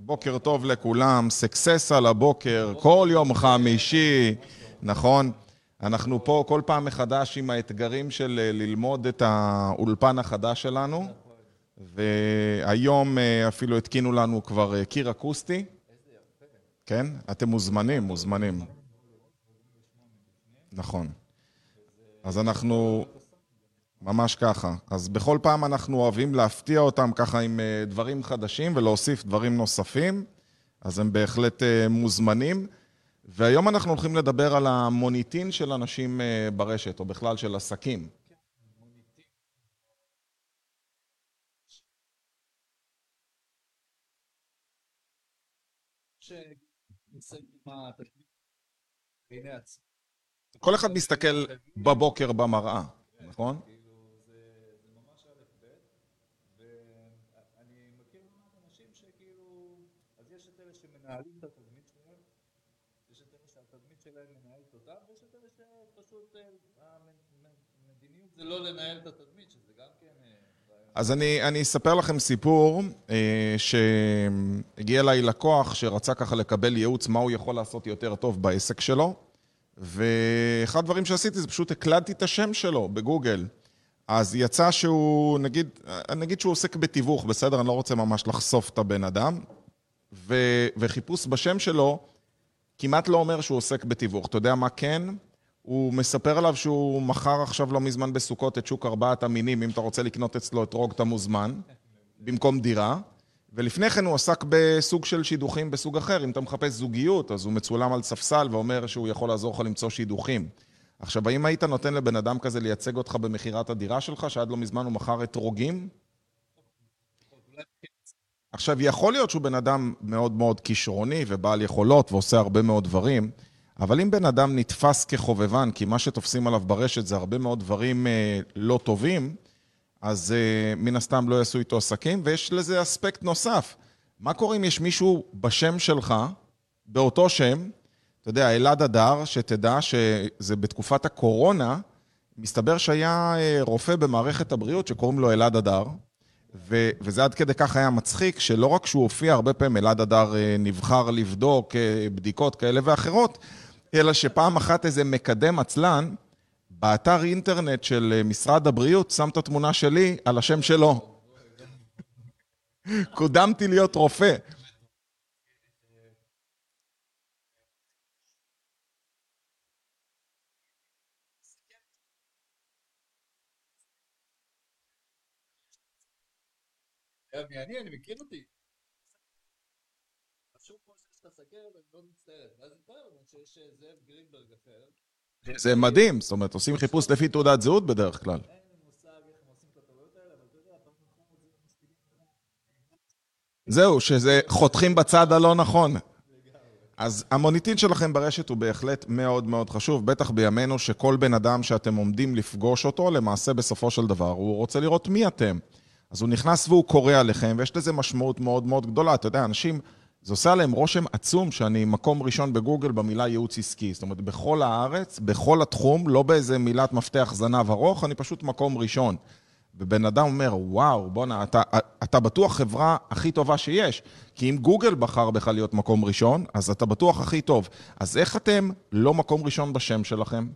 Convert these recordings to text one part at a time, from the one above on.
בוקר טוב לכולם, סקסס על הבוקר, כל יום חמישי, נכון? אנחנו פה כל פעם מחדש עם האתגרים של אה, ללמוד את האולפן החדש שלנו, והיום אה, אפילו התקינו לנו כבר אה, קיר אקוסטי. כן? אתם מוזמנים, מוזמנים. נכון. אז אנחנו... ממש ככה. אז בכל פעם אנחנו אוהבים להפתיע אותם ככה עם אה, דברים חדשים ולהוסיף דברים נוספים, אז הם בהחלט אה, מוזמנים. והיום אנחנו הולכים לדבר על המוניטין של אנשים אה, ברשת, או בכלל של עסקים. כל אחד מסתכל בבוקר במראה, נכון? מנהלים את התדמית שלהם, יש את אלה שהתדמית שלהם מנהלת אותם, ויש את אלה שפשוט המדיניות זה לא לנהל את התדמית, שזה גם כן... אז אני, אני אספר לכם סיפור אה, שהגיע אליי לקוח שרצה ככה לקבל ייעוץ מה הוא יכול לעשות יותר טוב בעסק שלו ואחד הדברים שעשיתי זה פשוט הקלדתי את השם שלו בגוגל אז יצא שהוא, נגיד, נגיד שהוא עוסק בתיווך, בסדר? אני לא רוצה ממש לחשוף את הבן אדם ו, וחיפוש בשם שלו כמעט לא אומר שהוא עוסק בתיווך. אתה יודע מה כן? הוא מספר עליו שהוא מכר עכשיו לא מזמן בסוכות את שוק ארבעת המינים, אם אתה רוצה לקנות אצלו את רוג אתה מוזמן, במקום דירה. ולפני כן הוא עסק בסוג של שידוכים בסוג אחר. אם אתה מחפש זוגיות, אז הוא מצולם על ספסל ואומר שהוא יכול לעזור לך למצוא שידוכים. עכשיו, האם היית נותן לבן אדם כזה לייצג אותך במכירת הדירה שלך, שעד לא מזמן הוא מכר את רוגים? עכשיו, יכול להיות שהוא בן אדם מאוד מאוד כישרוני ובעל יכולות ועושה הרבה מאוד דברים, אבל אם בן אדם נתפס כחובבן, כי מה שתופסים עליו ברשת זה הרבה מאוד דברים אה, לא טובים, אז אה, מן הסתם לא יעשו איתו עסקים, ויש לזה אספקט נוסף. מה קורה אם יש מישהו בשם שלך, באותו שם, אתה יודע, אלעד אדר, שתדע שזה בתקופת הקורונה, מסתבר שהיה אה, רופא במערכת הבריאות שקוראים לו אלעד אדר, ו- וזה עד כדי כך היה מצחיק, שלא רק שהוא הופיע הרבה פעמים, אלעד אדר אה, נבחר לבדוק אה, בדיקות כאלה ואחרות, אלא שפעם אחת איזה מקדם עצלן, באתר אינטרנט של משרד הבריאות, שם את התמונה שלי על השם שלו. קודמתי להיות רופא. היה מעניין, אני מכיר אותי. חשוב פה שיש לך סכרת, אני מאוד מצטער. ואז התברר שיש זאב גרינברג אחר. זה מדהים, זאת אומרת, עושים חיפוש לפי תעודת זהות בדרך כלל. יודע, זה זהו, שזה חותכים בצד הלא נכון. אז המוניטין שלכם ברשת הוא בהחלט מאוד מאוד חשוב, בטח בימינו שכל בן אדם שאתם עומדים לפגוש אותו, למעשה בסופו של דבר הוא רוצה לראות מי אתם. אז הוא נכנס והוא קורא עליכם, ויש לזה משמעות מאוד מאוד גדולה. אתה יודע, אנשים, זה עושה עליהם רושם עצום שאני מקום ראשון בגוגל במילה ייעוץ עסקי. זאת אומרת, בכל הארץ, בכל התחום, לא באיזה מילת מפתח זנב ארוך, אני פשוט מקום ראשון. ובן אדם אומר, וואו, בואנה, אתה, אתה בטוח חברה הכי טובה שיש. כי אם גוגל בחר בך להיות מקום ראשון, אז אתה בטוח הכי טוב. אז איך אתם לא מקום ראשון בשם שלכם?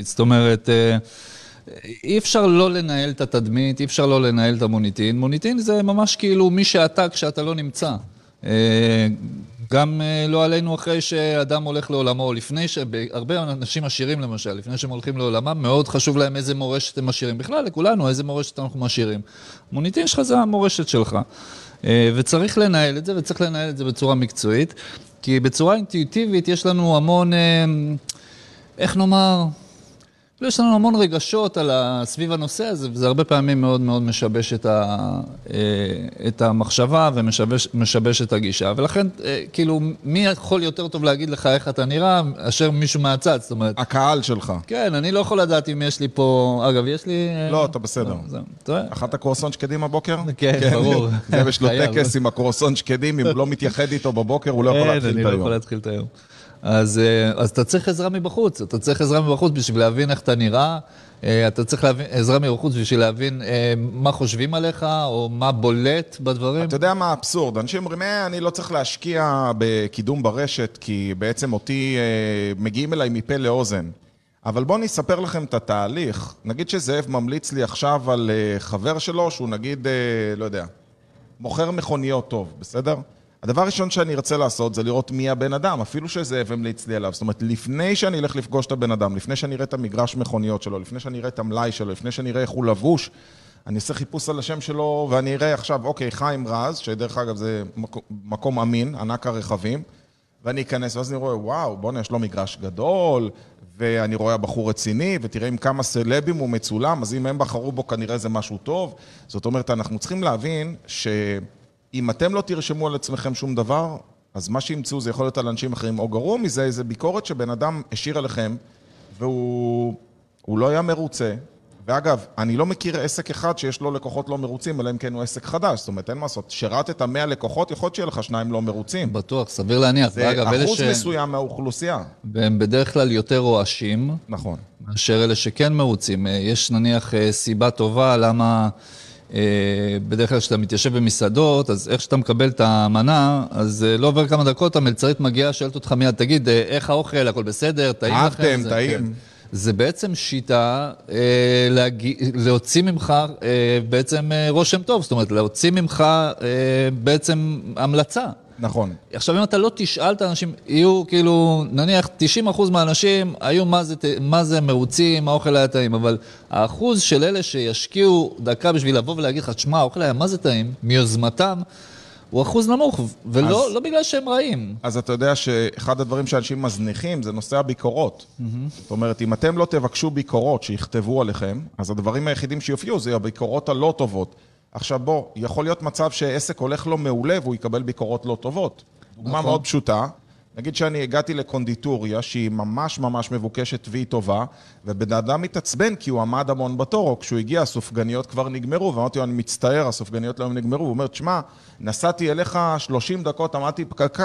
זאת אומרת, אה, אי אפשר לא לנהל את התדמית, אי אפשר לא לנהל את המוניטין. מוניטין זה ממש כאילו מי שאתה כשאתה לא נמצא. אה, גם אה, לא עלינו אחרי שאדם הולך לעולמו, לפני ש... הרבה אנשים עשירים למשל, לפני שהם הולכים לעולמם, מאוד חשוב להם איזה מורשת הם משאירים. בכלל, לכולנו, איזה מורשת אנחנו משאירים. מוניטין שלך זה המורשת שלך. וצריך לנהל את זה, וצריך לנהל את זה בצורה מקצועית, כי בצורה אינטואיטיבית יש לנו המון, איך נאמר, יש לנו המון רגשות על סביב הנושא הזה, וזה הרבה פעמים מאוד מאוד משבש את, ה, אה, את המחשבה ומשבש את הגישה. ולכן, אה, כאילו, מי יכול יותר טוב להגיד לך איך אתה נראה, אשר מישהו מהצד, זאת אומרת... הקהל שלך. כן, אני לא יכול לדעת אם יש לי פה... אגב, יש לי... לא, אתה בסדר. לא, אכלת קרואסון שקדים הבוקר? כן, כן, ברור. זה יש לו טקס עם הקרואסון שקדים, אם לא מתייחד איתו בבוקר, הוא לא יכול להתחיל את היום. אז, אה, אז אתה צריך עזרה מבחוץ, אתה צריך עזרה מבחוץ בשביל להבין איך אתה נראה, אה, אתה צריך להבין, עזרה מבחוץ בשביל להבין אה, מה חושבים עליך, או מה בולט בדברים. אתה יודע מה האבסורד? אנשים אומרים, אה, אני לא צריך להשקיע בקידום ברשת, כי בעצם אותי אה, מגיעים אליי מפה לאוזן. אבל בואו אני אספר לכם את התהליך. נגיד שזאב ממליץ לי עכשיו על חבר שלו, שהוא נגיד, אה, לא יודע, מוכר מכוניות טוב, בסדר? הדבר הראשון שאני ארצה לעשות זה לראות מי הבן אדם, אפילו שזאב המליץ לי עליו. זאת אומרת, לפני שאני אלך לפגוש את הבן אדם, לפני שאני אראה את המגרש מכוניות שלו, לפני שאני אראה את המלאי שלו, לפני שאני אראה איך הוא לבוש, אני אעשה חיפוש על השם שלו, ואני אראה עכשיו, אוקיי, חיים רז, שדרך אגב זה מקום, מקום אמין, ענק הרכבים, ואני אכנס, ואז אני רואה, וואו, בוא'נה, יש לו מגרש גדול, ואני רואה בחור רציני, ותראה עם כמה סלבים הוא מצולם, אז אם הם בחרו בו כנראה זה משהו טוב. זאת אומרת, אנחנו צריכים להבין שאם אתם לא תרשמו על עצמכם שום דבר, אז מה שימצאו זה יכול להיות על אנשים אחרים, או גרוע מזה, איזה ביקורת שבן אדם השאיר עליכם, והוא הוא לא היה מרוצה. ואגב, אני לא מכיר עסק אחד שיש לו לקוחות לא מרוצים, אלא אם כן הוא עסק חדש. זאת אומרת, אין מה לעשות. שירתת 100 לקוחות, יכול להיות שיהיה לך שניים לא מרוצים. בטוח, סביר להניח. זה ואגב, אחוז ש- מסוים מהאוכלוסייה. והם בדרך כלל יותר רועשים, נכון. מאשר אלה שכן מרוצים. אה, יש נניח אה, סיבה טובה למה בדרך כלל כשאתה מתיישב במסעדות, אז איך שאתה מקבל את המנה, אז אה, לא עובר כמה דקות, המלצרית מגיעה, שואלת אותך מיד, תגיד, אה, איך האוכל, הכל בסדר, טעים לכם? אהבתם, טעים. כן. זה בעצם שיטה אה, להגיע, להוציא ממך אה, בעצם אה, רושם טוב, זאת אומרת, להוציא ממך אה, בעצם המלצה. נכון. עכשיו, אם אתה לא תשאל את האנשים, יהיו כאילו, נניח 90% מהאנשים היו מה זה, מה זה מרוצים, האוכל היה טעים, אבל האחוז של אלה שישקיעו דקה בשביל לבוא ולהגיד לך, תשמע, האוכל היה מה זה טעים, מיוזמתם, הוא אחוז נמוך, ולא אז- לא בגלל שהם רעים. אז אתה יודע שאחד הדברים שאנשים מזניחים זה נושא הביקורות. זאת אומרת, אם אתם לא תבקשו ביקורות שיכתבו עליכם, אז הדברים היחידים שיופיעו זה הביקורות הלא טובות. עכשיו בוא, יכול להיות מצב שעסק הולך לו מעולה והוא יקבל ביקורות לא טובות. דוגמה נכון. מאוד פשוטה, נגיד שאני הגעתי לקונדיטוריה שהיא ממש ממש מבוקשת והיא טובה, ובן אדם מתעצבן כי הוא עמד המון בתור, או כשהוא הגיע הסופגניות כבר נגמרו, ואמרתי לו, אני מצטער, הסופגניות לא נגמרו, הוא אומר, תשמע, נסעתי אליך 30 דקות, עמדתי בפקק,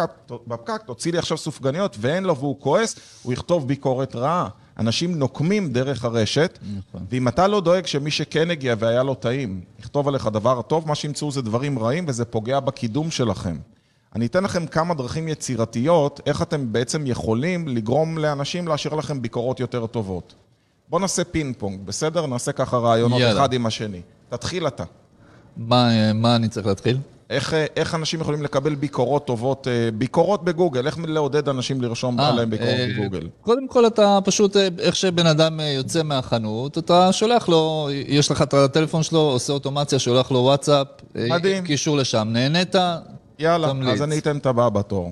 בפקק, תוציא לי עכשיו סופגניות, ואין לו והוא כועס, הוא יכתוב ביקורת רעה. אנשים נוקמים דרך הרשת, נכון. ואם אתה לא דואג שמי שכן הגיע והיה לו טעים, יכתוב עליך דבר טוב, מה שימצאו זה דברים רעים, וזה פוגע בקידום שלכם. אני אתן לכם כמה דרכים יצירתיות, איך אתם בעצם יכולים לגרום לאנשים להשאיר לכם ביקורות יותר טובות. בואו נעשה פינג פונג, בסדר? נעשה ככה רעיונות יאללה. אחד עם השני. תתחיל אתה. מה, מה אני צריך להתחיל? איך, אה, איך אנשים יכולים לקבל ביקורות טובות, אה, ביקורות בגוגל, איך לעודד אנשים לרשום אה, עליהם ביקורות אה, בגוגל. קודם כל אתה פשוט, איך שבן אדם יוצא מהחנות, אתה שולח לו, יש לך את הטלפון שלו, עושה אוטומציה, שולח לו וואטסאפ, מדהים. קישור לשם, נהנית, יאללה, תמליץ. אז אני אתן את הבא בתור.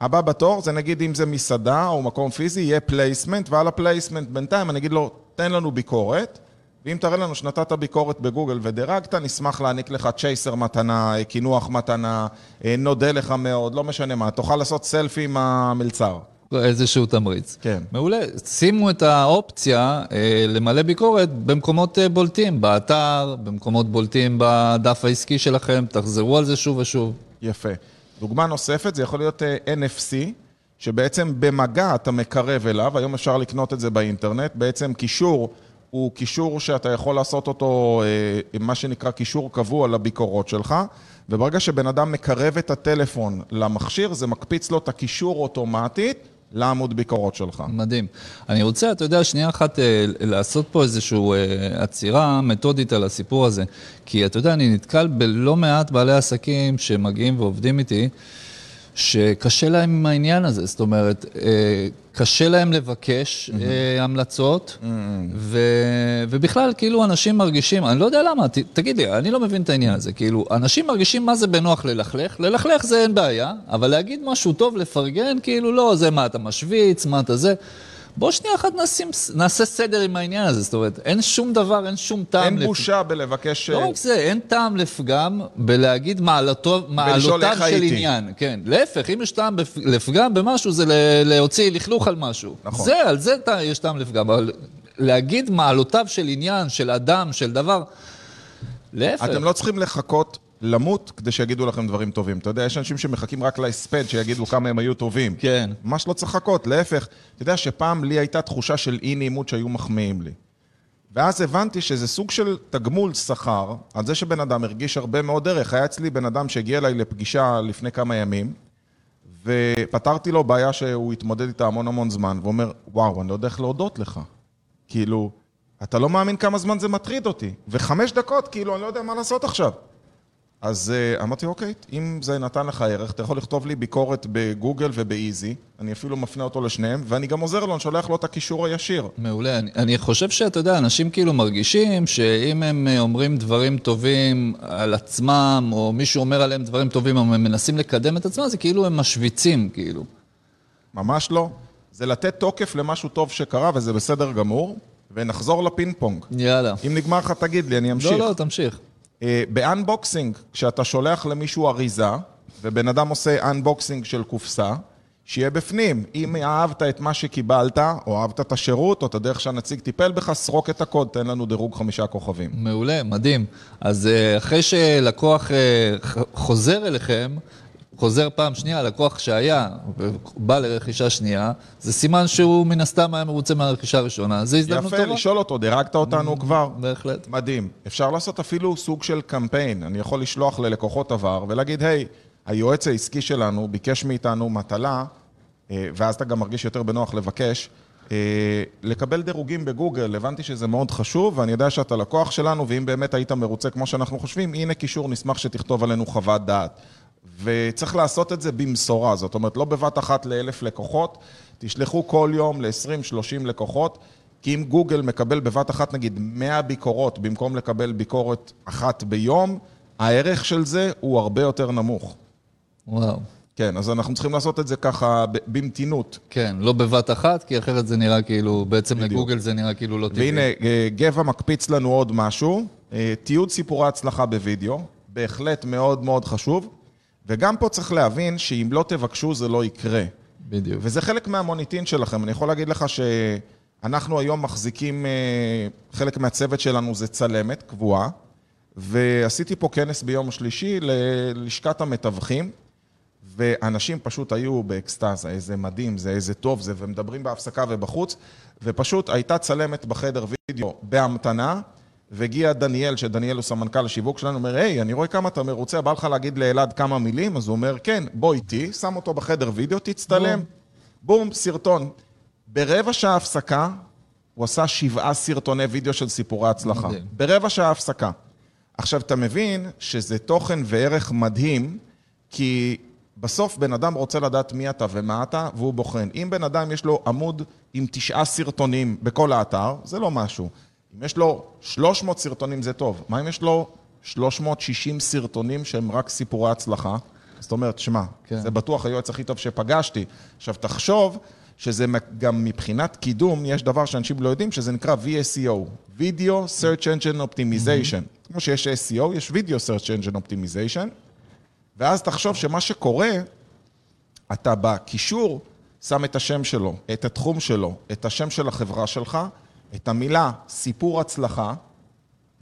הבא בתור זה נגיד אם זה מסעדה או מקום פיזי, יהיה placement, ועל ה placement בינתיים אני אגיד לו, תן לנו ביקורת, ואם תראה לנו שנתת ביקורת בגוגל ודירגת, נשמח להעניק לך צ'ייסר מתנה, אה, קינוח מתנה, אה, נודה לך מאוד, לא משנה מה, תוכל לעשות סלפי עם המלצר. איזשהו תמריץ. כן. מעולה. שימו את האופציה אה, למלא ביקורת במקומות אה, בולטים, באתר, במקומות בולטים בדף העסקי שלכם, תחזרו על זה שוב ושוב. יפה. דוגמה נוספת, זה יכול להיות אה, NFC, שבעצם במגע אתה מקרב אליו, היום אפשר לקנות את זה באינטרנט, בעצם קישור הוא קישור שאתה יכול לעשות אותו, אה, מה שנקרא קישור קבוע לביקורות שלך, וברגע שבן אדם מקרב את הטלפון למכשיר, זה מקפיץ לו את הקישור אוטומטית לעמוד ביקורות שלך. מדהים. אני רוצה, אתה יודע, שנייה אחת אה, לעשות פה איזושהי אה, עצירה מתודית על הסיפור הזה. כי אתה יודע, אני נתקל בלא מעט בעלי עסקים שמגיעים ועובדים איתי, שקשה להם עם העניין הזה. זאת אומרת, אה, קשה להם לבקש אה, המלצות, ו... ובכלל, כאילו, אנשים מרגישים, אני לא יודע למה, ת, תגיד לי, אני לא מבין את העניין הזה. כאילו, אנשים מרגישים מה זה בנוח ללכלך, ללכלך זה אין בעיה, אבל להגיד משהו טוב, לפרגן, כאילו, לא, זה מה, אתה משוויץ, מה אתה זה. בוא שנייה אחת נשים, נעשה סדר עם העניין הזה, זאת אומרת, אין שום דבר, אין שום טעם. אין לפ- בושה בלבקש... לא אה, רק זה, אין טעם לפגם בלהגיד מעלתו, מעלותיו של הייתי. עניין. כן, להפך, אם יש טעם לפגם במשהו, זה להוציא לכלוך על משהו. נכון. זה, על זה יש טעם לפגם, אבל להגיד מעלותיו של עניין, של אדם, של דבר, להפך. אתם לא צריכים לחכות למות כדי שיגידו לכם דברים טובים. אתה יודע, יש אנשים שמחכים רק להספד, שיגידו כמה הם היו טובים. כן. ממש לא צריך לחכות, להפך. אתה יודע שפעם לי הייתה תחושה של אי נעימות שהיו מחמיאים לי. ואז הבנתי שזה סוג של תגמול שכר על זה שבן אדם הרגיש הרבה מאוד ערך. היה אצלי בן אדם שהגיע אליי לפגישה לפני כמה ימים, ופתרתי לו בעיה שהוא התמודד איתה המון המון זמן, ואומר, וואו, אני לא יודע איך להודות לך. כאילו, אתה לא מאמין כמה זמן זה מטריד אותי. וחמש דקות, כאילו, אני לא יודע מה לעשות עכשיו. אז uh, אמרתי, אוקיי, אם זה נתן לך ערך, אתה יכול לכתוב לי ביקורת בגוגל ובאיזי, אני אפילו מפנה אותו לשניהם, ואני גם עוזר לו, אני שולח לו את הקישור הישיר. מעולה. אני, אני חושב שאתה יודע, אנשים כאילו מרגישים שאם הם אה, אומרים דברים טובים על עצמם, או מישהו אומר עליהם דברים טובים, או הם מנסים לקדם את עצמם, זה כאילו הם משוויצים, כאילו. ממש לא. זה לתת תוקף למשהו טוב שקרה, וזה בסדר גמור, ונחזור לפינג פונג. יאללה. אם נגמר לך, תגיד לי, אני אמשיך. לא, לא, תמשיך. אה, ב unboxing, כשאתה שולח למישהו אריזה, ובן אדם עושה unboxing של קופסה, שיהיה בפנים. אם אהבת את מה שקיבלת, או אהבת את השירות, או את הדרך שהנציג טיפל בך, סרוק את הקוד, תן לנו דירוג חמישה כוכבים. מעולה, מדהים. אז אה, אחרי שלקוח אה, חוזר אליכם, חוזר פעם שנייה, לקוח שהיה ובא לרכישה שנייה, זה סימן שהוא מן הסתם היה מרוצה מהרכישה הראשונה, זה הזדמנות טובה. יפה, לשאול אותו, דירגת אותנו Mm, כבר? בהחלט. מדהים. אפשר לעשות אפילו סוג של קמפיין. אני יכול לשלוח ללקוחות עבר ולהגיד, היי, היועץ העסקי שלנו ביקש מאיתנו מטלה, אה, ואז אתה גם מרגיש יותר בנוח לבקש, אה, לקבל דירוגים בגוגל. הבנתי שזה מאוד חשוב, ואני יודע שאתה לקוח שלנו, ואם באמת היית מרוצה כמו שאנחנו חושבים, הנה קישור, נשמח שתכתוב עלינו חוות דעת. וצריך לעשות את זה במשורה, זאת אומרת, לא בבת אחת לאלף לקוחות, תשלחו כל יום ל-20-30 לקוחות, כי אם גוגל מקבל בבת אחת נגיד 100 ביקורות במקום לקבל ביקורת אחת ביום, הערך של זה הוא הרבה יותר נמוך. וואו. כן, אז אנחנו צריכים לעשות את זה ככה במתינות. כן, לא בבת אחת, כי אחרת זה נראה כאילו, בעצם בדיוק. לגוגל זה נראה כאילו לא טבעי. והנה, אה, גבע מקפיץ לנו עוד משהו, אה, תיעוד סיפורי הצלחה בווידאו, בהחלט מאוד מאוד חשוב, וגם פה צריך להבין שאם לא תבקשו זה לא יקרה. בדיוק. וזה חלק מהמוניטין שלכם. אני יכול להגיד לך שאנחנו היום מחזיקים, אה, חלק מהצוות שלנו זה צלמת קבועה, ועשיתי פה כנס ביום שלישי ללשכת המתווכים, ואנשים פשוט היו באקסטזה, איזה מדהים זה, איזה טוב זה, ומדברים בהפסקה ובחוץ, ופשוט הייתה צלמת בחדר וידאו בהמתנה, והגיע דניאל, שדניאל הוא סמנכ"ל השיווק שלנו, אומר, היי, אני רואה כמה אתה מרוצה, בא לך להגיד לאלעד כמה מילים? אז הוא אומר, כן, בוא איתי, שם אותו בחדר וידאו, תצטלם. בום, סרטון. ברבע שעה הפסקה, הוא עשה שבעה סרטוני וידאו של סיפורי הצלחה. מדהים. ברבע שעה הפסקה. עכשיו, אתה מבין שזה תוכן וערך מדהים, כי בסוף בן אדם רוצה לדעת מי אתה ומה אתה, והוא בוחן. אם בן אדם יש לו עמוד עם תשעה סרטונים בכל האתר, זה לא משהו. אם יש לו 300 סרטונים זה טוב. מה אם יש לו 360 סרטונים שהם רק סיפורי הצלחה? זאת אומרת, שמע, כן. זה בטוח היועץ הכי טוב שפגשתי. עכשיו, תחשוב שזה גם מבחינת קידום, יש דבר שאנשים לא יודעים, שזה נקרא VSEO, Video Search Engine Optimization. Mm-hmm. כמו שיש SEO, יש Video Search Engine Optimization, ואז תחשוב שמה שקורה, אתה בקישור שם את השם שלו, את התחום שלו, את השם של החברה שלך, את המילה סיפור הצלחה,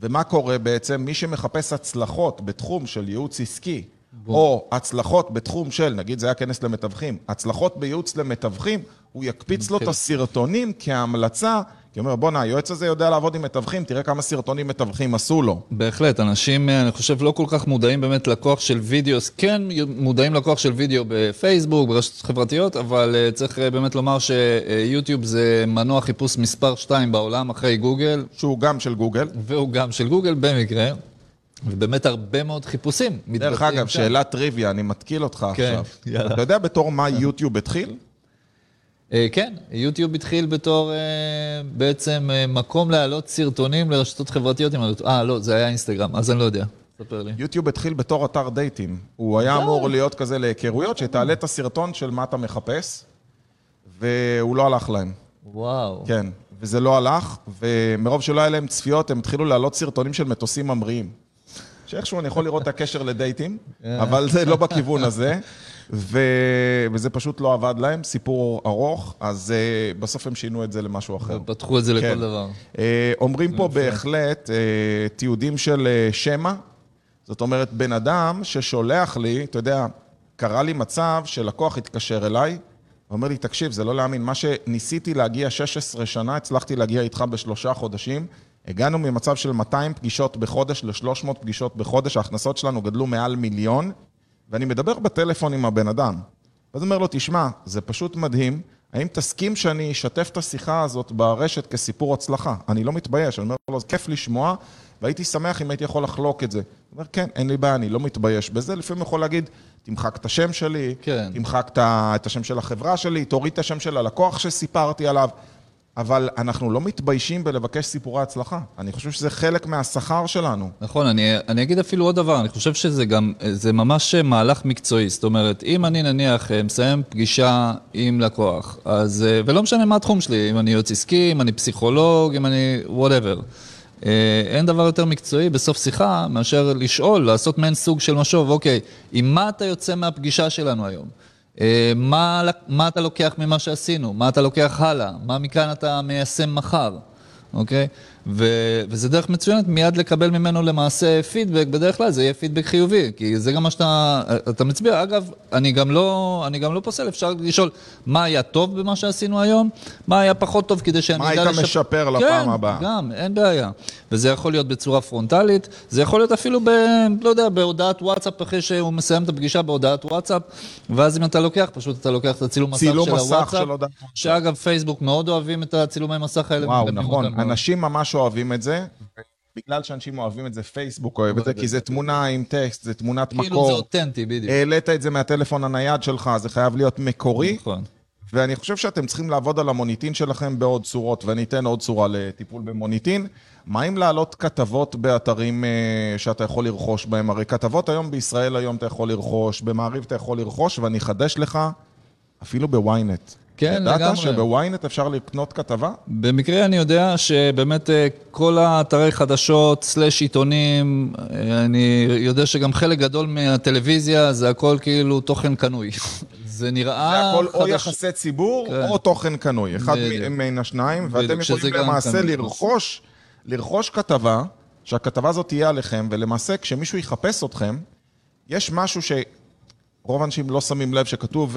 ומה קורה בעצם? מי שמחפש הצלחות בתחום של ייעוץ עסקי, בוא. או הצלחות בתחום של, נגיד זה היה כנס למתווכים, הצלחות בייעוץ למתווכים, הוא יקפיץ לו את כן. הסרטונים כהמלצה, כי הוא אומר, בואנה, היועץ הזה יודע לעבוד עם מתווכים, תראה כמה סרטונים מתווכים עשו לו. בהחלט, אנשים, אה, אני חושב, לא כל כך מודעים באמת לכוח של וידאו, כן מודעים לכוח של וידאו בפייסבוק, ברשתות חברתיות, אבל אה, צריך אה, באמת לומר שיוטיוב זה מנוע חיפוש מספר 2 בעולם אחרי גוגל, שהוא גם של גוגל. והוא גם של גוגל במקרה, ובאמת הרבה מאוד חיפושים דרך מתבצעים אגב, שם. שאלת טריוויה, אני מתקיל אותך כן, עכשיו. יאללה. אתה יודע בתור מה יוטיוב התחיל? אה, כן, יוטיוב התחיל בתור אה, בעצם אה, מקום להעלות סרטונים לרשתות חברתיות, אה, לא, זה היה אינסטגרם, אז אני לא יודע. ספר לי. יוטיוב התחיל בתור אתר דייטים. הוא היה אמור להיות כזה להיכרויות, שתעלה את הסרטון של מה אתה מחפש, והוא לא הלך להם. וואו. כן, וזה לא הלך, ומרוב שלא היה להם צפיות, הם התחילו להעלות סרטונים של מטוסים ממריאים. שאיכשהו אני יכול לראות את הקשר לדייטים, אבל זה לא בכיוון הזה, ו... וזה פשוט לא עבד להם, סיפור ארוך, אז uh, בסוף הם שינו את זה למשהו אחר. פתחו את זה כן. לכל דבר. אה, אומרים פה בהחלט אה, תיעודים של אה, שמע, זאת אומרת, בן אדם ששולח לי, אתה יודע, קרה לי מצב שלקוח התקשר אליי, ואומר לי, תקשיב, זה לא להאמין, מה שניסיתי להגיע 16 שנה, הצלחתי להגיע איתך בשלושה חודשים, הגענו ממצב של 200 פגישות בחודש ל-300 פגישות בחודש, ההכנסות שלנו גדלו מעל מיליון, ואני מדבר בטלפון עם הבן אדם. ואז אומר לו, תשמע, זה פשוט מדהים, האם תסכים שאני אשתף את השיחה הזאת ברשת כסיפור הצלחה? אני לא מתבייש, אני אומר לו, זה כיף לשמוע, והייתי שמח אם הייתי יכול לחלוק את זה. הוא אומר, כן, אין לי בעיה, אני לא מתבייש בזה. לפעמים יכול להגיד, תמחק את השם שלי, כן. תמחק את השם של החברה שלי, תוריד את השם של הלקוח שסיפרתי עליו. אבל אנחנו לא מתביישים בלבקש סיפורי הצלחה. אני חושב שזה חלק מהשכר שלנו. נכון, אני, אני אגיד אפילו עוד דבר, אני חושב שזה גם, זה ממש מהלך מקצועי. זאת אומרת, אם אני נניח מסיים פגישה עם לקוח, אז, ולא משנה מה התחום שלי, אם אני יועץ עסקי, אם אני פסיכולוג, אם אני וואטאבר. אין דבר יותר מקצועי בסוף שיחה מאשר לשאול, לעשות מעין סוג של משוב, אוקיי, עם מה אתה יוצא מהפגישה שלנו היום? מה, מה אתה לוקח ממה שעשינו? מה אתה לוקח הלאה? מה מכאן אתה מיישם מחר? אוקיי? ו, וזה דרך מצוינת מיד לקבל ממנו למעשה פידבק, בדרך כלל זה יהיה פידבק חיובי, כי זה גם מה שאתה אתה מצביע. אגב, אני גם, לא, אני גם לא פוסל, אפשר לשאול מה היה טוב במה שעשינו היום, מה היה פחות טוב כדי שאני אדע לשפר. מה היית משפר לפעם כן, הבאה. כן, גם, אין בעיה. וזה יכול להיות בצורה פרונטלית, זה יכול להיות אפילו ב... לא יודע, בהודעת וואטסאפ, אחרי שהוא מסיים את הפגישה בהודעת וואטסאפ, ואז אם אתה לוקח, פשוט אתה לוקח את הצילום מסך של הוואטסאפ. צילום מסך של הודעת. שאגב, פייסבוק מאוד אוהבים את הצילומי מסך האלה. וואו, נכון. אנשים ממש אוהבים את זה. בגלל שאנשים אוהבים את זה, פייסבוק אוהב את זה, כי זה תמונה עם טקסט, זה תמונת מקור. כאילו זה אותנטי, בדיוק. העלית את זה מהטלפון הנייד שלך, זה חייב להיות מקורי. נכון. ואני חושב שאתם צריכים לעבוד על המוניטין שלכם בעוד צורות, ואני אתן עוד צורה לטיפול במוניטין. מה אם להעלות כתבות באתרים uh, שאתה יכול לרכוש בהם? הרי כתבות היום בישראל היום אתה יכול לרכוש, במעריב אתה יכול לרכוש, ואני אחדש לך, אפילו בוויינט. כן, לגמרי. ידעת שבוויינט אפשר לקנות כתבה? במקרה אני יודע שבאמת אה, כל האתרי חדשות, סלאש עיתונים, אה, אני יודע שגם חלק גדול מהטלוויזיה זה הכל כאילו תוכן קנוי. זה נראה... זה הכל חדש... או יחסי ציבור כן. או תוכן קנוי, אחד מן השניים, ואתם יכולים למעשה לרכוש, לרכוש כתבה, שהכתבה הזאת תהיה עליכם, ולמעשה כשמישהו יחפש אתכם, יש משהו שרוב האנשים לא שמים לב שכתוב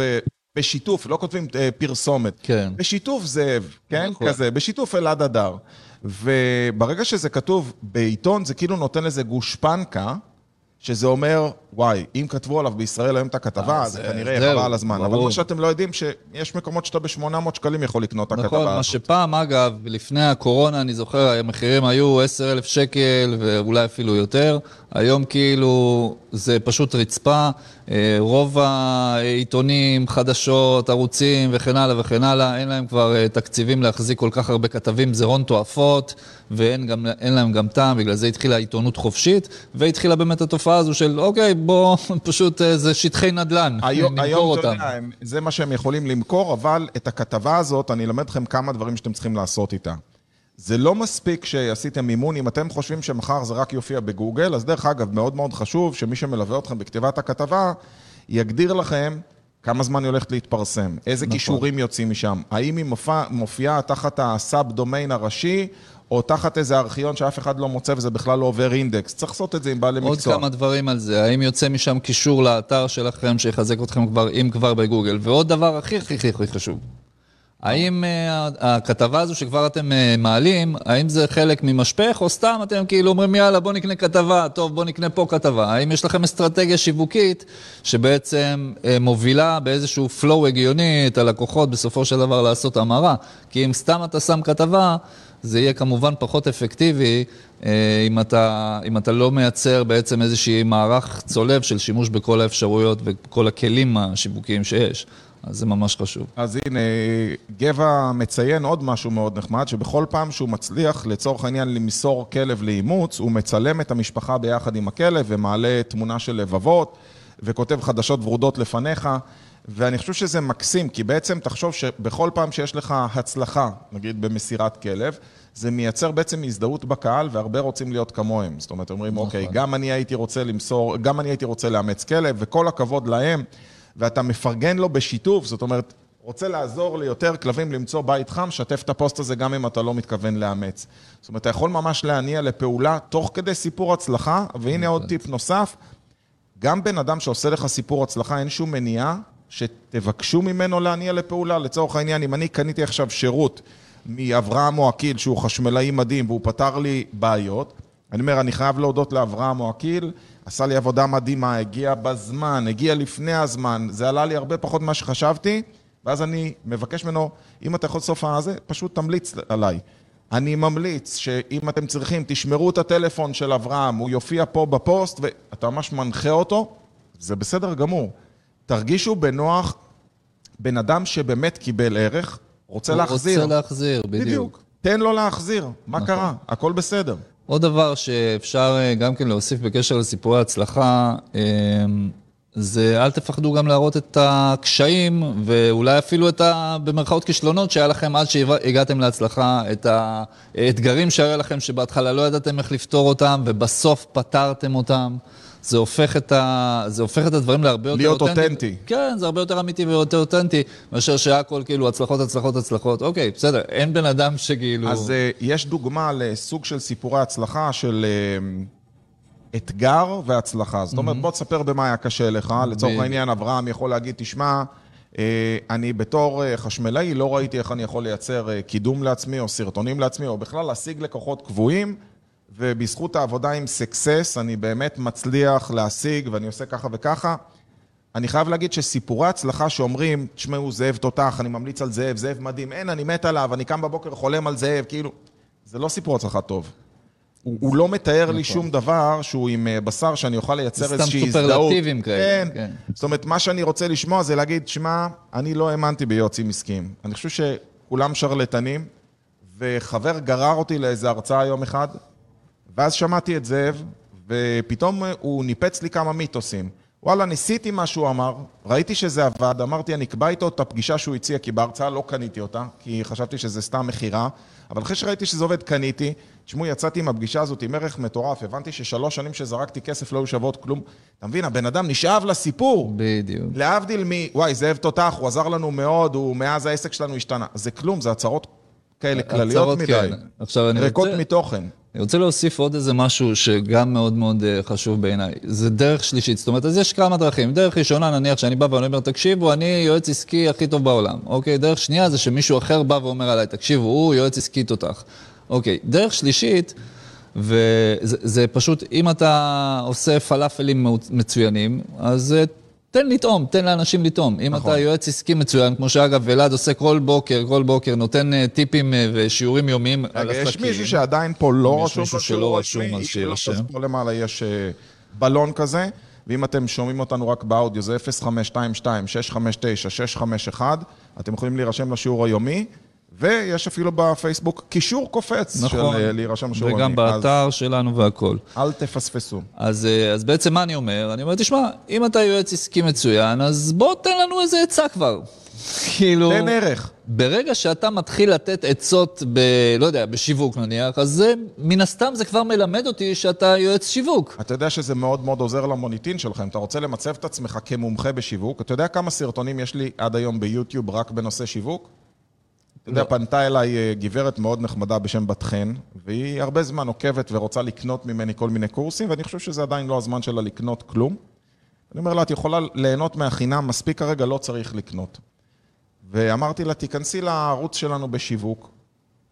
בשיתוף, לא כותבים אה, פרסומת. כן. בשיתוף זאב, כן? נכון. כזה, בשיתוף אלעד אדר. וברגע שזה כתוב בעיתון, זה כאילו נותן לזה גושפנקה, שזה אומר, וואי, אם כתבו עליו בישראל היום את הכתבה, אה, זה כנראה חבל על הזמן. אבל מה שאתם לא יודעים, שיש מקומות שאתה ב-800 שקלים יכול לקנות את הכתבה הזאת. נכון, מה שפעם, אגב, לפני הקורונה, אני זוכר, המחירים היו 10,000 שקל ואולי אפילו יותר. היום כאילו זה פשוט רצפה. אה, רוב העיתונים, חדשות, ערוצים וכן הלאה וכן הלאה, אין להם כבר אה, תקציבים להחזיק כל כך הרבה כתבים, זה הון תועפות, ואין גם, להם גם טעם, בגלל זה התחילה עיתונות חופשית, והתחילה באמת התופעה הזו של, אוקיי, בוא, פשוט אה, זה שטחי נדל"ן, היום, נמכור אותם. היום, זה מה שהם יכולים למכור, אבל את הכתבה הזאת, אני אלמד אתכם כמה דברים שאתם צריכים לעשות איתה. זה לא מספיק שעשיתם מימון, אם אתם חושבים שמחר זה רק יופיע בגוגל, אז דרך אגב, מאוד מאוד חשוב שמי שמלווה אתכם בכתיבת הכתבה, יגדיר לכם כמה זמן היא הולכת להתפרסם, איזה נכון. כישורים יוצאים משם, האם היא מופיעה מופיע תחת הסאב דומיין הראשי, או תחת איזה ארכיון שאף אחד לא מוצא וזה בכלל לא עובר אינדקס. צריך לעשות את זה עם בעלי מקצוע. עוד כמה דברים על זה, האם יוצא משם קישור לאתר שלכם שיחזק אתכם כבר, אם כבר בגוגל. ועוד דבר הכי הכי הכי חשוב, האם uh, הכתבה הזו שכבר אתם uh, מעלים, האם זה חלק ממשפך, או סתם אתם כאילו אומרים יאללה בוא נקנה כתבה, טוב בוא נקנה פה כתבה. האם יש לכם אסטרטגיה שיווקית שבעצם uh, מובילה באיזשהו flow הגיוני את הלקוחות בסופו של דבר לעשות המרה? כי אם סתם אתה שם כתבה, זה יהיה כמובן פחות אפקטיבי uh, אם אתה, אם אתה לא מייצר בעצם איזשהי מערך צולב של שימוש בכל האפשרויות וכל הכלים השיווקיים שיש. אז זה ממש חשוב. אז הנה, גבע מציין עוד משהו מאוד נחמד, שבכל פעם שהוא מצליח, לצורך העניין, למסור כלב לאימוץ, הוא מצלם את המשפחה ביחד עם הכלב ומעלה תמונה של לבבות, וכותב חדשות ורודות לפניך. ואני חושב שזה מקסים, כי בעצם תחשוב שבכל פעם שיש לך הצלחה, נגיד במסירת כלב, זה מייצר בעצם הזדהות בקהל, והרבה רוצים להיות כמוהם. זאת אומרת, אומרים, נכון. אוקיי, גם אני הייתי רוצה למסור, גם אני הייתי רוצה לאמץ כלב, וכל הכבוד להם. ואתה מפרגן לו בשיתוף, זאת אומרת, רוצה לעזור ליותר כלבים למצוא בית חם, שתף את הפוסט הזה גם אם אתה לא מתכוון לאמץ. זאת אומרת, אתה יכול ממש להניע לפעולה תוך כדי סיפור הצלחה, והנה עוד טיפ נוסף, גם בן אדם שעושה לך סיפור הצלחה, אין שום מניעה שתבקשו ממנו להניע לפעולה. לצורך העניין, אם אני קניתי עכשיו שירות מאברהם מועקיל, שהוא חשמלאי מדהים והוא פתר לי בעיות, אני אומר, אני חייב להודות לאברהם מועקיל, עשה לי עבודה מדהימה, הגיע בזמן, הגיע לפני הזמן, זה עלה לי הרבה פחות ממה שחשבתי, ואז אני מבקש ממנו, אם אתה יכול סוף הזה, פשוט תמליץ עליי. אני ממליץ שאם אתם צריכים, תשמרו את הטלפון של אברהם, הוא יופיע פה בפוסט, ואתה ממש מנחה אותו, זה בסדר גמור. תרגישו בנוח, בן אדם שבאמת קיבל ערך, רוצה להחזיר. רוצה להחזיר, בדיוק. בדיוק. תן לו להחזיר, מה נכון. קרה? הכל בסדר. עוד דבר שאפשר אה, גם כן להוסיף בקשר לסיפורי הצלחה, אה, זה אל תפחדו גם להראות את הקשיים, ואולי אפילו את ה... במרכאות כישלונות שהיה לכם עד שהגעתם להצלחה, את האתגרים שהיו לכם שבהתחלה לא ידעתם איך לפתור אותם, ובסוף פתרתם אותם. זה הופך את, ה... זה הופך את הדברים להרבה יותר אותנטי. להיות אותנטי. כן, זה הרבה יותר אמיתי ויותר אותנטי, מאשר שהכל כאילו הצלחות, הצלחות, הצלחות. אוקיי, בסדר, אין בן אדם שכאילו... אז uh, יש דוגמה לסוג של סיפורי הצלחה של... Uh... אתגר והצלחה. זאת אומרת, בוא תספר במה היה קשה לך. לצורך העניין, אברהם יכול להגיד, תשמע, אה, אני בתור חשמלאי לא ראיתי איך אני יכול לייצר קידום לעצמי או סרטונים לעצמי, או בכלל להשיג לקוחות קבועים, ובזכות העבודה עם סקסס אני באמת מצליח להשיג ואני עושה ככה וככה. אני חייב להגיד שסיפורי הצלחה שאומרים, תשמעו, זאב תותח, אני ממליץ על זאב, זאב מדהים, אין, אני מת עליו, אני קם בבוקר חולם על זאב, כאילו, זה לא סיפור הצלחה טוב. הוא, הוא לא מתאר נכון. לי שום דבר שהוא עם אה, בשר שאני אוכל לייצר איזושהי הזדהות. סתם סופרלטיבים כאלה. כן. כן. זאת אומרת, מה שאני רוצה לשמוע זה להגיד, שמע, אני לא האמנתי ביועצים עסקיים. אני חושב שכולם שרלטנים, וחבר גרר אותי לאיזה הרצאה יום אחד, ואז שמעתי את זאב, ופתאום הוא ניפץ לי כמה מיתוסים. וואלה, ניסיתי מה שהוא אמר, ראיתי שזה עבד, אמרתי, אני אקבע איתו את הפגישה שהוא הציע, כי בהרצאה לא קניתי אותה, כי חשבתי שזה סתם מכירה, אבל אחרי שראיתי שזה עובד, קניתי. תשמעו, יצאתי עם הפגישה הזאת עם ערך מטורף, הבנתי ששלוש שנים שזרקתי כסף לא היו שוות כלום. אתה מבין, הבן אדם נשאב לסיפור. בדיוק. להבדיל מ... וואי, זאב תותח, הוא עזר לנו מאוד, הוא מאז העסק שלנו השתנה. זה כלום, זה הצהרות כאלה כלליות מדי. כן. עכשיו אני ריקות רוצה... מתוכן. אני רוצה להוסיף עוד איזה משהו שגם מאוד מאוד אה, חשוב בעיניי. זה דרך שלישית. זאת אומרת, אז יש כמה דרכים. דרך ראשונה, נניח שאני בא ואני אומר, תקשיבו, אני יועץ עסקי הכי טוב בעולם. אוקיי? דרך שנייה זה שמישהו אחר בא ואומר עליי, תקשיבו, הוא יועץ עסקי תותח. אוקיי. דרך שלישית, וזה פשוט, אם אתה עושה פלאפלים מצוינים, אז אה, תן לטעום, תן לאנשים לטעום. אם נכון. אתה יועץ עסקי מצוין, כמו שאגב אלעד עושה כל בוקר, כל בוקר, נותן uh, טיפים uh, ושיעורים יומיים על עסקים. יש מישהו שעדיין פה לא רשום, יש מישהו שלא רשום, אז שיירשם. אז פה למעלה יש uh, בלון כזה, ואם אתם שומעים אותנו רק באודיו, זה 0522-659-651, אתם יכולים להירשם לשיעור היומי. ויש אפילו בפייסבוק קישור קופץ נכון, של להירשם לשיעור וגם באתר אז... שלנו והכול. אל תפספסו. אז, אז בעצם מה אני אומר? אני אומר, תשמע, אם אתה יועץ עסקי מצוין, אז בוא תן לנו איזה עצה כבר. כאילו... תן ערך. ברגע שאתה מתחיל לתת עצות ב... לא יודע, בשיווק נניח, אז זה, מן הסתם זה כבר מלמד אותי שאתה יועץ שיווק. אתה יודע שזה מאוד מאוד עוזר למוניטין שלך. אם אתה רוצה למצב את עצמך כמומחה בשיווק, אתה יודע כמה סרטונים יש לי עד היום ביוטיוב רק בנושא שיווק? אתה יודע, פנתה אליי אה, גברת מאוד נחמדה בשם בת חן, והיא הרבה זמן עוקבת ורוצה לקנות ממני כל מיני קורסים, ואני חושב שזה עדיין לא הזמן שלה לקנות כלום. אני אומר לה, את יכולה ליהנות מהחינם, מספיק כרגע, לא צריך לקנות. ואמרתי לה, תיכנסי לערוץ שלנו בשיווק,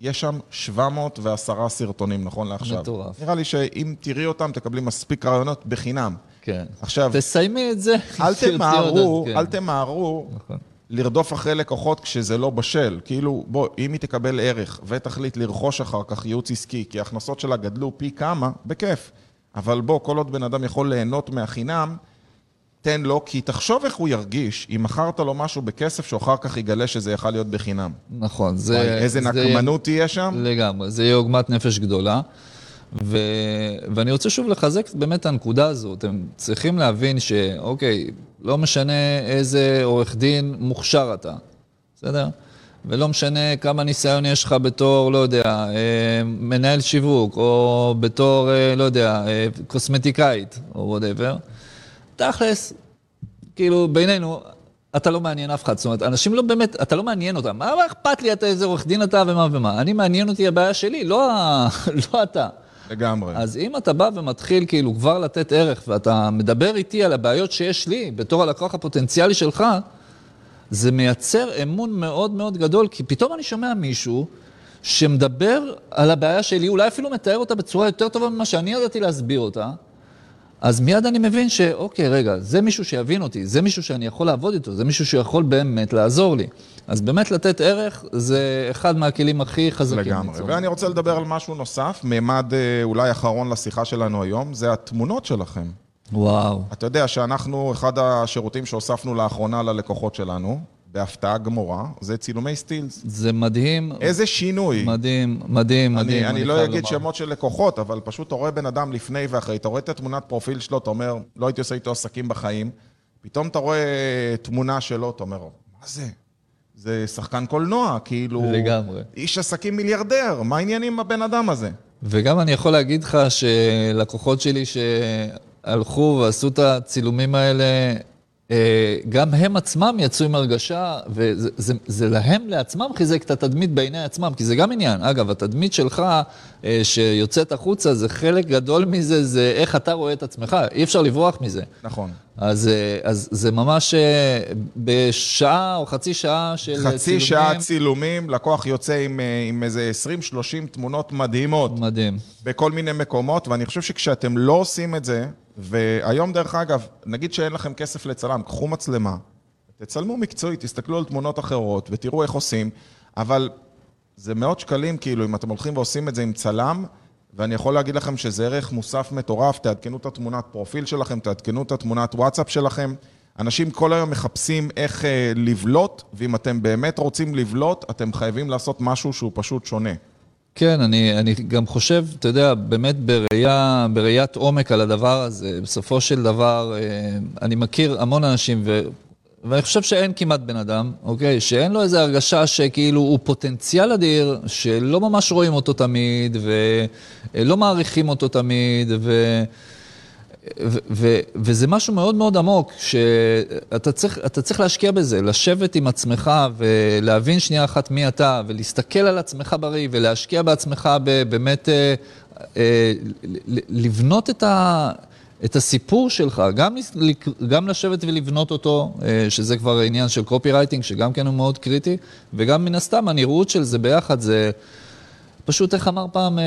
יש שם 710 סרטונים, נכון לעכשיו. מטורף. נראה לי שאם תראי אותם, תקבלי מספיק רעיונות בחינם. כן. עכשיו... תסיימי את זה. אל תמהרו, כן. אל תמהרו. נכון. לרדוף אחרי לקוחות כשזה לא בשל. כאילו, בוא, אם היא תקבל ערך ותחליט לרכוש אחר כך ייעוץ עסקי, כי ההכנסות שלה גדלו פי כמה, בכיף. אבל בוא, כל עוד בן אדם יכול ליהנות מהחינם, תן לו, כי תחשוב איך הוא ירגיש אם מכרת לו משהו בכסף שאחר כך יגלה שזה יכל להיות בחינם. נכון, זה... איזה זה נקמנות תהיה שם? לגמרי, זה יהיה עוגמת נפש גדולה. ו... ואני רוצה שוב לחזק באמת את הנקודה הזאת. הם צריכים להבין שאוקיי, לא משנה איזה עורך דין מוכשר אתה, בסדר? ולא משנה כמה ניסיון יש לך בתור, לא יודע, אה, מנהל שיווק, או בתור, אה, לא יודע, אה, קוסמטיקאית, או וואטאבר. תכלס, כאילו, בינינו, אתה לא מעניין אף אחד. זאת אומרת, אנשים לא באמת, אתה לא מעניין אותם. מה אכפת לי אתה איזה עורך דין אתה ומה ומה? אני מעניין אותי הבעיה שלי, לא, לא אתה. לגמרי. אז אם אתה בא ומתחיל כאילו כבר לתת ערך, ואתה מדבר איתי על הבעיות שיש לי, בתור הלקוח הפוטנציאלי שלך, זה מייצר אמון מאוד מאוד גדול, כי פתאום אני שומע מישהו שמדבר על הבעיה שלי, אולי אפילו מתאר אותה בצורה יותר טובה ממה שאני ידעתי להסביר אותה, אז מיד אני מבין שאוקיי, רגע, זה מישהו שיבין אותי, זה מישהו שאני יכול לעבוד איתו, זה מישהו שיכול באמת לעזור לי. אז באמת לתת ערך זה אחד מהכלים הכי חזקים. לגמרי. ואני רוצה לדבר על משהו נוסף, מימד אה, אולי אחרון לשיחה שלנו היום, זה התמונות שלכם. וואו. אתה יודע שאנחנו, אחד השירותים שהוספנו לאחרונה ללקוחות שלנו, בהפתעה גמורה, זה צילומי סטילס. זה מדהים. איזה שינוי. מדהים, מדהים, מדהים. אני, אני לא אגיד לומר. שמות של לקוחות, אבל פשוט אתה רואה בן אדם לפני ואחרי, אתה רואה את התמונת פרופיל שלו, אתה אומר, לא הייתי עושה איתו עסקים בחיים, פתאום אתה רואה תמונה שלו, אתה אומר, מה זה? זה שחקן קולנוע, כאילו... לגמרי. איש עסקים מיליארדר, מה העניינים עם הבן אדם הזה? וגם אני יכול להגיד לך שלקוחות שלי שהלכו ועשו את הצילומים האלה, גם הם עצמם יצאו עם הרגשה, וזה זה, זה להם לעצמם חיזק את התדמית בעיני עצמם, כי זה גם עניין. אגב, התדמית שלך אה, שיוצאת החוצה, זה חלק גדול מזה, זה איך אתה רואה את עצמך, אי אפשר לברוח מזה. נכון. אז, אה, אז זה ממש בשעה או חצי שעה של חצי צילומים. חצי שעה צילומים, לקוח יוצא עם, עם איזה 20-30 תמונות מדהימות. מדהים. בכל מיני מקומות, ואני חושב שכשאתם לא עושים את זה, והיום, דרך אגב, נגיד שאין לכם כסף לצלם, קחו מצלמה, תצלמו מקצועית, תסתכלו על תמונות אחרות ותראו איך עושים, אבל זה מאות שקלים, כאילו, אם אתם הולכים ועושים את זה עם צלם, ואני יכול להגיד לכם שזה ערך מוסף מטורף, תעדכנו את התמונת פרופיל שלכם, תעדכנו את התמונת וואטסאפ שלכם. אנשים כל היום מחפשים איך אה, לבלוט, ואם אתם באמת רוצים לבלוט, אתם חייבים לעשות משהו שהוא פשוט שונה. כן, אני, אני גם חושב, אתה יודע, באמת בראייה, בראיית עומק על הדבר הזה, בסופו של דבר, אה, אני מכיר המון אנשים, ו, ואני חושב שאין כמעט בן אדם, אוקיי, שאין לו איזו הרגשה שכאילו הוא פוטנציאל אדיר, שלא ממש רואים אותו תמיד, ולא מעריכים אותו תמיד, ו... וזה משהו מאוד מאוד עמוק, שאתה צריך, צריך להשקיע בזה, לשבת עם עצמך ולהבין שנייה אחת מי אתה, ולהסתכל על עצמך בראי ולהשקיע בעצמך באמת, אה, אה, לבנות את, ה, את הסיפור שלך, גם, גם לשבת ולבנות אותו, אה, שזה כבר עניין של copywriting, שגם כן הוא מאוד קריטי, וגם מן הסתם הנראות של זה ביחד, זה... פשוט, איך אמר פעם אה,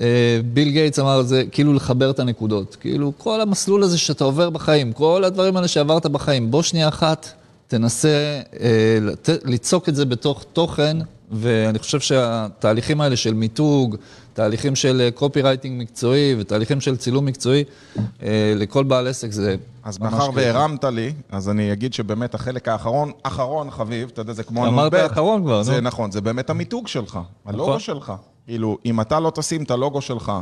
אה, ביל גייטס, אמר זה כאילו לחבר את הנקודות. כאילו, כל המסלול הזה שאתה עובר בחיים, כל הדברים האלה שעברת בחיים, בוא שנייה אחת, תנסה אה, ליצוק את זה בתוך תוכן, ואני חושב שהתהליכים האלה של מיתוג, תהליכים של copywriting מקצועי ותהליכים של צילום מקצועי, אה, לכל בעל עסק זה אז מאחר והרמת לי, אז אני אגיד שבאמת החלק האחרון, אחרון חביב, אתה יודע, זה כמו... אמרת האחרון כבר, נו. זה נכון, זה באמת המיתוג שלך, הלוגו נכון. שלך. כאילו, אם אתה לא תשים את הלוגו שלך,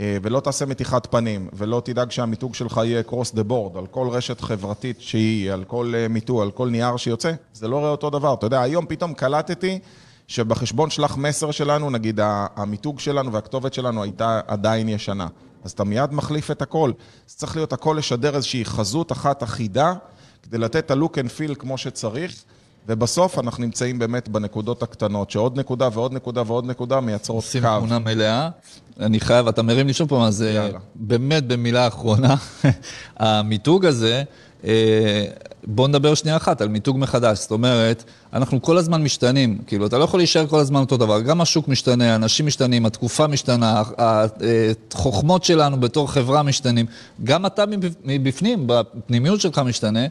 אה, ולא תעשה מתיחת פנים, ולא תדאג שהמיתוג שלך יהיה cross the board, על כל רשת חברתית שהיא, על כל אה, מיתוג, על כל נייר שיוצא, זה לא נראה אותו דבר. אתה יודע, היום פתאום קלטתי שבחשבון שלח מסר שלנו, נגיד המיתוג שלנו והכתובת שלנו הייתה עדיין ישנה. אז אתה מיד מחליף את הכל. אז צריך להיות הכל לשדר איזושהי חזות אחת אחידה, כדי לתת את ה-look and feel כמו שצריך, ובסוף אנחנו נמצאים באמת בנקודות הקטנות, שעוד נקודה ועוד נקודה ועוד נקודה מייצרות קו. עושים תמונה מלאה. אני חייב, אתה מרים לי שוב פעם, אז אה, באמת במילה אחרונה, המיתוג הזה, בואו נדבר שנייה אחת על מיתוג מחדש. זאת אומרת, אנחנו כל הזמן משתנים. כאילו, אתה לא יכול להישאר כל הזמן אותו דבר. גם השוק משתנה, האנשים משתנים, התקופה משתנה, החוכמות שלנו בתור חברה משתנים. גם אתה מבפנים, בפנימיות שלך משתנה.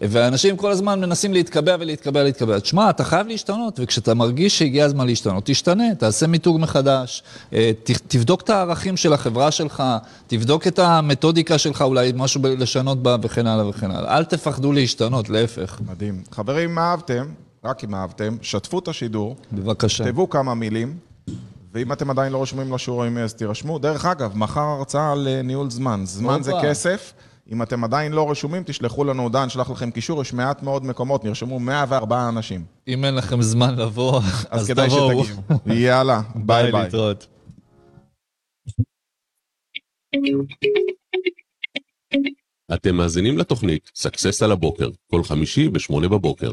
ואנשים כל הזמן מנסים להתקבע ולהתקבע ולהתקבע. תשמע, אתה חייב להשתנות, וכשאתה מרגיש שהגיע הזמן להשתנות, תשתנה, תעשה מיתוג מחדש, אה, תבדוק את הערכים של החברה שלך, תבדוק את המתודיקה שלך, אולי משהו לשנות בה וכן הלאה וכן הלאה. אל תפחדו להשתנות, להפך. מדהים. חברים, מה אהבתם? רק אם אהבתם, שתפו את השידור. בבקשה. תכתבו כמה מילים. ואם אתם עדיין לא רשומים לשיעורים, אז תירשמו. דרך אגב, מחר הרצאה על אה, ניהול זמן. זמן זה כסף. אם אתם עדיין לא רשומים, תשלחו לנו הודעה, נשלח לכם קישור, יש מעט מאוד מקומות, נרשמו 104 אנשים. אם אין לכם זמן לבוא, אז, אז כדאי תבואו. שתגיעו. יאללה, ביי ביי. להתראות. אתם מאזינים לתוכנית Success על הבוקר, כל חמישי ב-8 בבוקר.